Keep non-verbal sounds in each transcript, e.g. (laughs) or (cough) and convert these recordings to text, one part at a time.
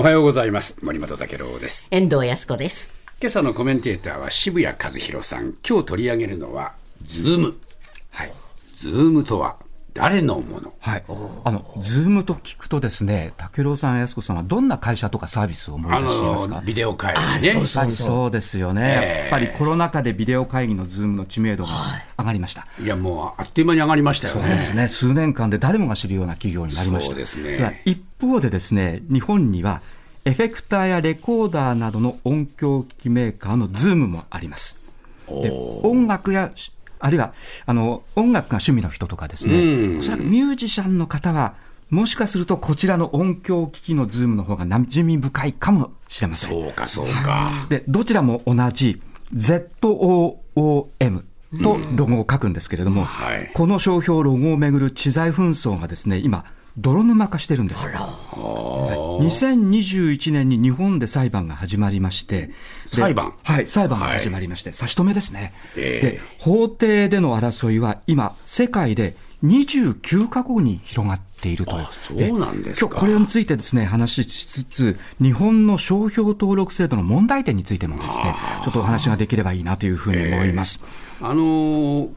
おはようございます。森本毅郎です。遠藤泰子です。今朝のコメンテーターは渋谷和宏さん。今日取り上げるのは、ズーム。はい。ズームとは誰のもの？はい。あの、ズームと聞くとですね、毅郎さん、泰子さんはどんな会社とかサービスを思いあ出しますか？の、ビデオ会議ね。やっぱりそうですよね、ええやっぱりコロナ禍でビデオ会議のズームの知名度が上がりました。いや、もう、あっという間に上がりましたよね。そうですね、数年間で誰もが知るような企業になりました。そうですねは一方でですね、日本には、エフェクターやレコーダーなどの音響機器メーカーのズームもあります。で音楽や、あるいはあの音楽が趣味の人とかですね、おそらくミュージシャンの方は、もしかするとこちらの音響機器のズームの方が馴染み深いかもしれません。そうか、そうか。で、どちらも同じ ZOOM とロゴを書くんですけれども、はいこの商標ロゴをめぐる知財紛争がですね、今、泥沼化してるんですよ。はい。2021年に日本で裁判が始まりまして、で裁判？はい、裁判が始まりまして、差し止めですね。ええ。で、法廷での争いは今、世界で29カ国に広がっているとそうなんですか。今日これについてですね、話しつつ、日本の商標登録制度の問題点についてもですね、ちょっとお話ができればいいなというふうに思います。あのー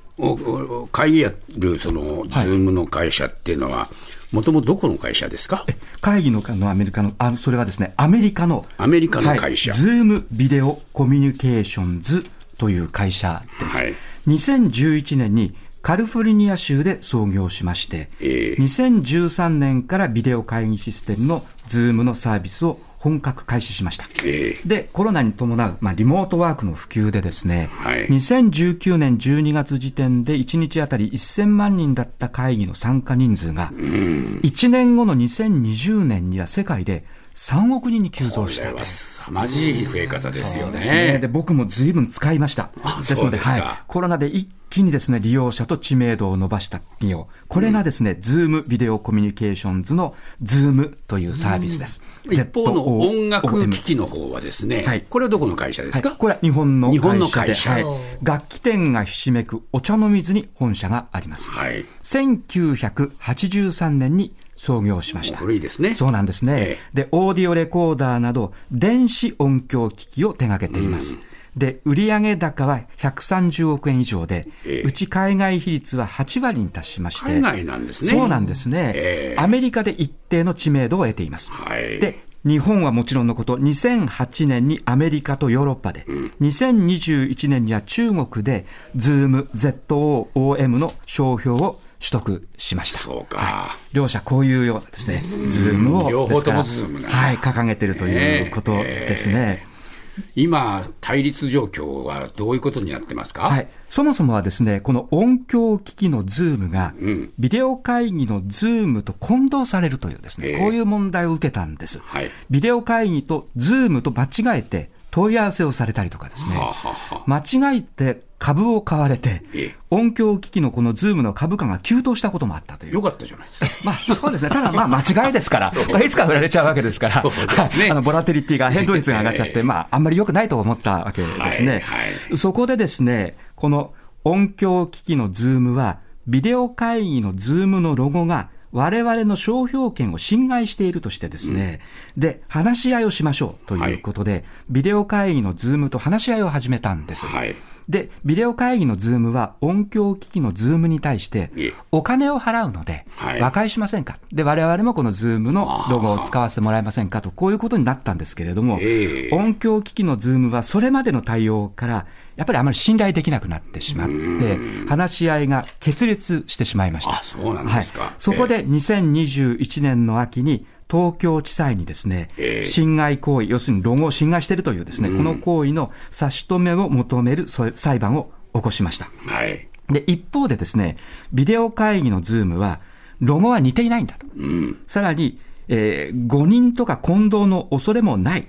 会議やる、その、ズームの会社っていうのは、もともとどこの会社ですか？会議のあのアメリカの、あそれはですね、アメリカの、アメリカの会社。はい、ズームビデオコミュニケーションズという会社です。はい。2011年にカリフォルニア州で創業しまして、ええ。2013年からビデオ会議システムのズームのサービスを本格開始しました。ええ。で、コロナに伴う、まあ、リモートワークの普及でですね、はい。2019年12月時点で1日あたり1000万人だった会議の参加人数が、1年後の2020年には世界で3億人に急増したと凄まじい増え方ですよですね。でね。僕も随分使いました。あですので、ではい。コロナで一気にですね、利用者と知名度を伸ばした企業。これがですね、ズームビデオコミュニケーションズのズームというサービスです。一方の音楽機器の方はですね、はいこれはどこの会社ですか、はい、これは日本の会社で日本の会社はい、楽器店がひしめくお茶の水に本社があります。はい。1983年に創業しました。古いですね。そうなんですね、えで、オーディオレコーダーなど、電子音響機器を手掛けています。で、売上高は130億円以上で、ええうち海外比率は8割に達しまして、海外なんですね。そうなんですね、ええアメリカで一定の知名度を得ています。はい。で、日本はもちろんのこと、2008年にアメリカとヨーロッパで、2021年には中国で、ズーム、ZOOM の商標を取得しました。そうか。両者こういうようなですね、ズームを、両方ともズームはい、掲げているということですね。今、対立状況はどういうことになってますか？はい。そもそもはですね、この音響機器のズームがうん、ビデオ会議のズームと混同されるというですね、ええこういう問題を受けたんです。はい。ビデオ会議とズームと間違えて問い合わせをされたりとかですね、間違えて株を買われてええ、音響機器のこのズームの株価が急騰したこともあったという。よかったじゃないですか。まあそうですね。ただまあ間違いですから、これいつか売られちゃうわけですから、あの、ボラティリティが、変動率が上がっちゃっええて、まああんまり良くないと思ったわけですね。はいはいそこでですね、この音響機器のズームは、ビデオ会議のズームのロゴが、我々の商標権を侵害しているとしてですね、で、話し合いをしましょうということで、ビデオ会議のズームと話し合いを始めたんです。はい。で、ビデオ会議のズームは音響機器のズームに対してええ、お金を払うのではい、和解しませんか？で、我々もこのズームのロゴを使わせてもらえませんか？と、こういうことになったんですけれどもええ、音響機器のズームはそれまでの対応から、やっぱりあまり信頼できなくなってしまって、話し合いが決裂してしまいました。あそうなんですか。はい。そこで2021年の秋に、東京地裁にですね、ええ侵害行為、要するにロゴを侵害しているというですね、この行為の差し止めを求める裁判を起こしました。はい。で、一方でですね、ビデオ会議のズームは、ロゴは似ていないんだと。うん。さらに、えー誤認とか混同の恐れもない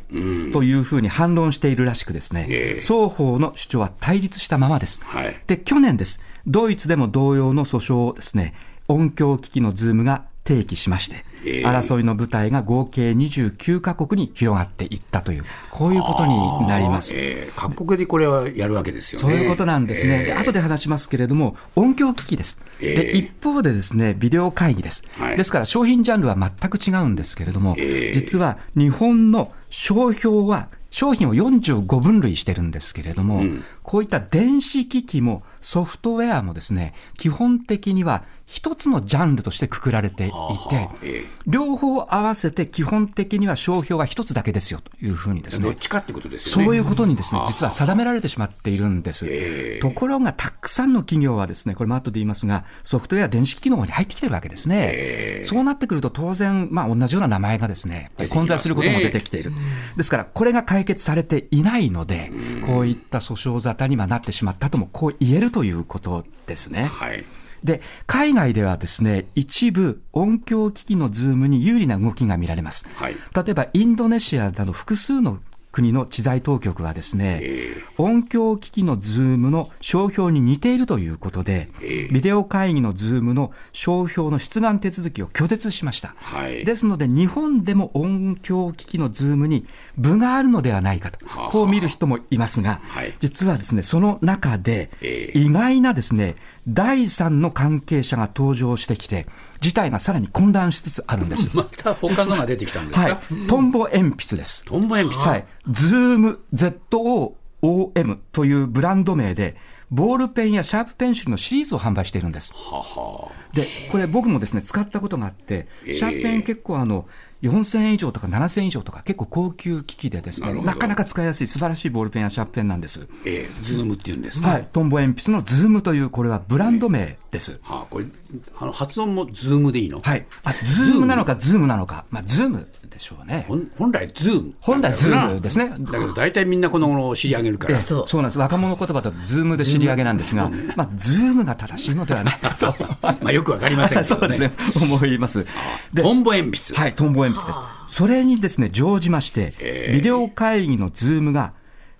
というふうに反論しているらしくですね、ええ双方の主張は対立したままです。はい。で、去年です。ドイツでも同様の訴訟をですね、音響機器のズームが提起しまして、ええ争いの舞台が合計29カ国に広がっていったという、こういうことになります。えー各国でこれはやるわけですよね。そういうことなんですね。えーで後で話しますけれども、音響機器です。で、ええ一方でですね、ビデオ会議です。はいですから商品ジャンルは全く違うんですけれども、ええ実は日本の商標は、商品を45分類してるんですけれども、うんこういった電子機器もソフトウェアもですね、基本的には一つのジャンルとしてくくられていて、ええ両方合わせて基本的には商標は一つだけですよというふうにですねどっ、ちかってことですよね。そういうことにですねは、あ実は定められてしまっているんです。ええところが、たくさんの企業はですね、これも後で言いますが、ソフトウェア、電子機器の方に入ってきてるわけですね。ええそうなってくると、当然、まあ、同じような名前がですね混在することも出てきている。ですから、これが解決されていないので、こういった訴訟沙汰にはなってしまったとも、こう言えるということですね。はい。で、海外ではですね、一部音響機器のズームに有利な動きが見られます。はい例えば、インドネシアなど複数の国の知財当局はですね、え音響機器のズームの商標に似ているということで、ええ。ビデオ会議のズームの商標の出願手続きを拒絶しました。はい。ですので、日本でも音響機器のズームに部があるのではないかとはあ、こう見る人もいますがはい、実はですね、その中でえ、え。意外なですね、第三の関係者が登場してきて、事態がさらに混乱しつつあるんです。(laughs) また他のが出てきたんですか、はい。トンボ鉛筆です。トンボ鉛筆。はい。ズーム ZOOM というブランド名で、ボールペンやシャープペンシルのシリーズを販売しているんです。はは。で、これ僕もですね、使ったことがあって、ええシャーペン結構あの、4000円以上とか7000円以上とか結構高級機器でですね、なかなか使いやすい素晴らしいボールペンやシャープペンなんです。えー、ズームっていうんですか？はい。トンボ鉛筆のズームというこれはブランド名です。はあ、これ、あの、発音もズームでいいの？はい。あ、ズームなのかズームなのか。まあ、ズームでしょうね。本本来ズーム。本来ズームですね。だけど大体みんなこのものを尻上げるから。ええそうなんです。若者言葉だとズームで尻上げなんですが、まあ、ズームが正しいのではないかと。(laughs) まあよくわかりませんけどね。そ(laughs) うですね。思います。でトンボ鉛筆。はい、トンボ鉛筆です。それにですね、乗じまして、ええ。ビデオ会議のズームが、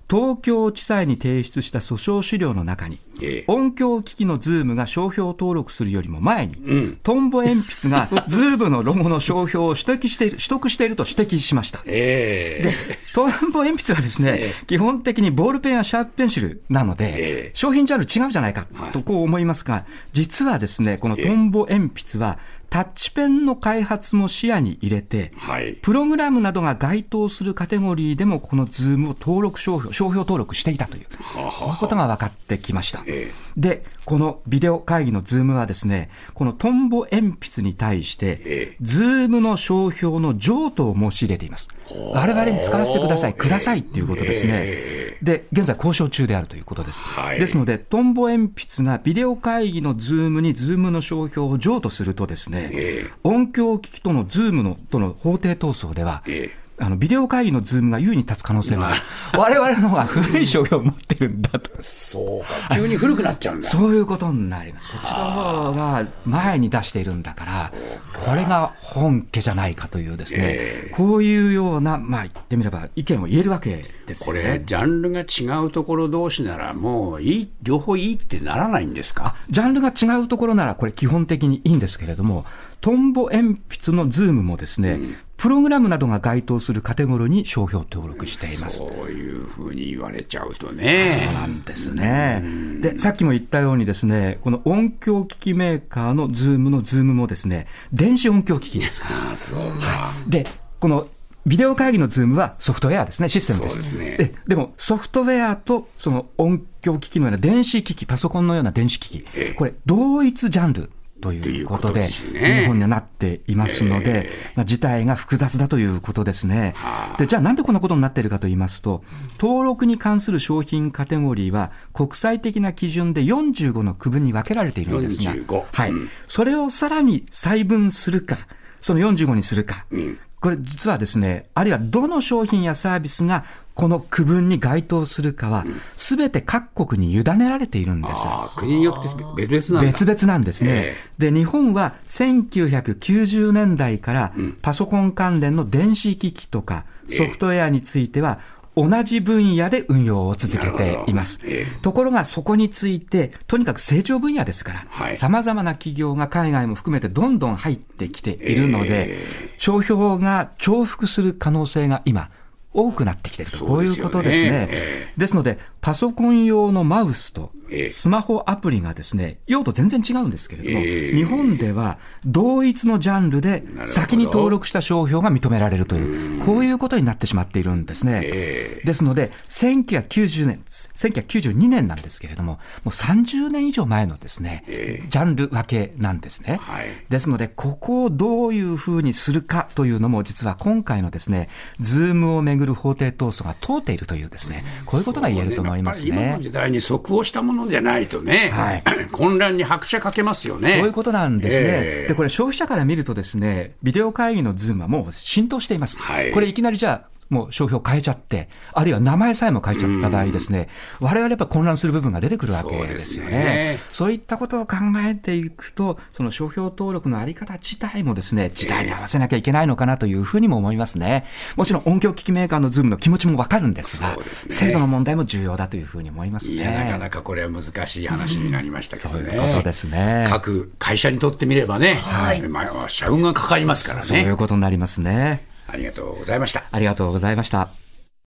東京地裁に提出した訴訟資料の中に、ええ。音響機器のズームが商標登録するよりも前に、ん。トンボ鉛筆が (laughs) ズームのロゴの商標を指摘している、取得していると指摘しました。ええ。トンボ鉛筆はですね、え基本的にボールペンやシャープペンシルなので、ええ。商品ジャンル違うじゃないかはい。とこう思いますが、実はですね、このトンボ鉛筆は、タッチペンの開発も視野に入れて、はい。プログラムなどが該当するカテゴリーでもこのズームを登録商標、商標登録していたという、はこういうことが分かってきました。えで、このビデオ会議のズームはですね、このトンボ鉛筆に対してええ、ズームの商標の譲渡を申し入れています。我々に使わせてください、くださいっていうことですねえ。で、現在交渉中であるということです。はいですので、トンボ鉛筆がビデオ会議のズームにズームの商標を譲渡するとですね、ええ音響機器とのズームのとの法廷闘争では、ええあのビデオ会議のズームが優位に立つ可能性がある。我々の方が古い商標を持ってるんだと。そうか。急に古くなっちゃうんだ。そういうことになります。こっちの方が前に出しているんだから、これが本家じゃないかというですね、えこういうような、まあ言ってみれば意見を言えるわけですよこれ、ね。ジャンルが違うところ同士なら、もういい、両方いいってならないんですか？ジャンルが違うところならこれ基本的にいいんですけれども、トンボ鉛筆のズームもですね、プログラムなどが該当するカテゴリーに商標登録しています。そういうふうに言われちゃうとそうね。なんですね。で、さっきも言ったようにですね、この音響機器メーカーのズームのズームもですね、電子音響機器です。ああ、そうか。で、このビデオ会議のズームはソフトウェアですね、システムです。ですねででも、ソフトウェアとその音響機器のような電子機器、パソコンのような電子機器、ええこれ、同一ジャンル。ということで、日本にはなっていますので、えまあ、事態が複雑だということですね。はあ。で、じゃあなんでこんなことになっているかと言いますと、登録に関する商品カテゴリーは、国際的な基準で45の区分に分けられているんですが、45はい。うん。それをさらに細分するか、その45にするか、ん。これ実はですね、あるいはどの商品やサービスがこの区分に該当するかは、すべて各国に委ねられているんです。国によって別々なんだ。別々なんですねえ。で、日本は1990年代からパソコン関連の電子機器とかソフトウェアについては、同じ分野で運用を続けています。えところがそこについて、とにかく成長分野ですから、さまざまな企業が海外も含めてどんどん入ってきているので、えー、商標が重複する可能性が今、多くなってきていると、こういうことですね。ですので、パソコン用のマウスとスマホアプリがですね、用途全然違うんですけれども、日本では同一のジャンルで先に登録した商標が認められるという、こういうことになってしまっているんですね。ですので、1990年、1992年なんですけれども、もう30年以上前のですね、ジャンル分けなんですね。ですので、ここをどういうふうにするかというのも、実は今回のですね、ズームをめぐる法廷闘争が通っているというですね、こういうことが言えると思いますね。今の時代に即応したものじゃないとね、はい、(clears throat) 混乱に拍車かけますよね。そういうことなんですね。えー、で、これ消費者から見るとですね、ビデオ会議のズームはもう浸透しています。はい、これいきなりじゃあ、もう商標変えちゃって、あるいは名前さえも変えちゃった場合ですね、われわれやっぱ混乱する部分が出てくるわけですよね。そう、ね,、いったことを考えていくと、その商標登録のあり方自体もですね、時代に合わせなきゃいけないのかなというふうにも思いますね。もちろん音響機器メーカーのズームの気持ちもわかるんですが、ね、制度の問題も重要だというふうに思いますね。いや、なかなかこれは難しい話になりましたけどね。そういうことですね。各会社にとってみればね、はい、まあ、社運がかかりますからね。そういうことになりますね。ありがとうございました。ありがとうございました。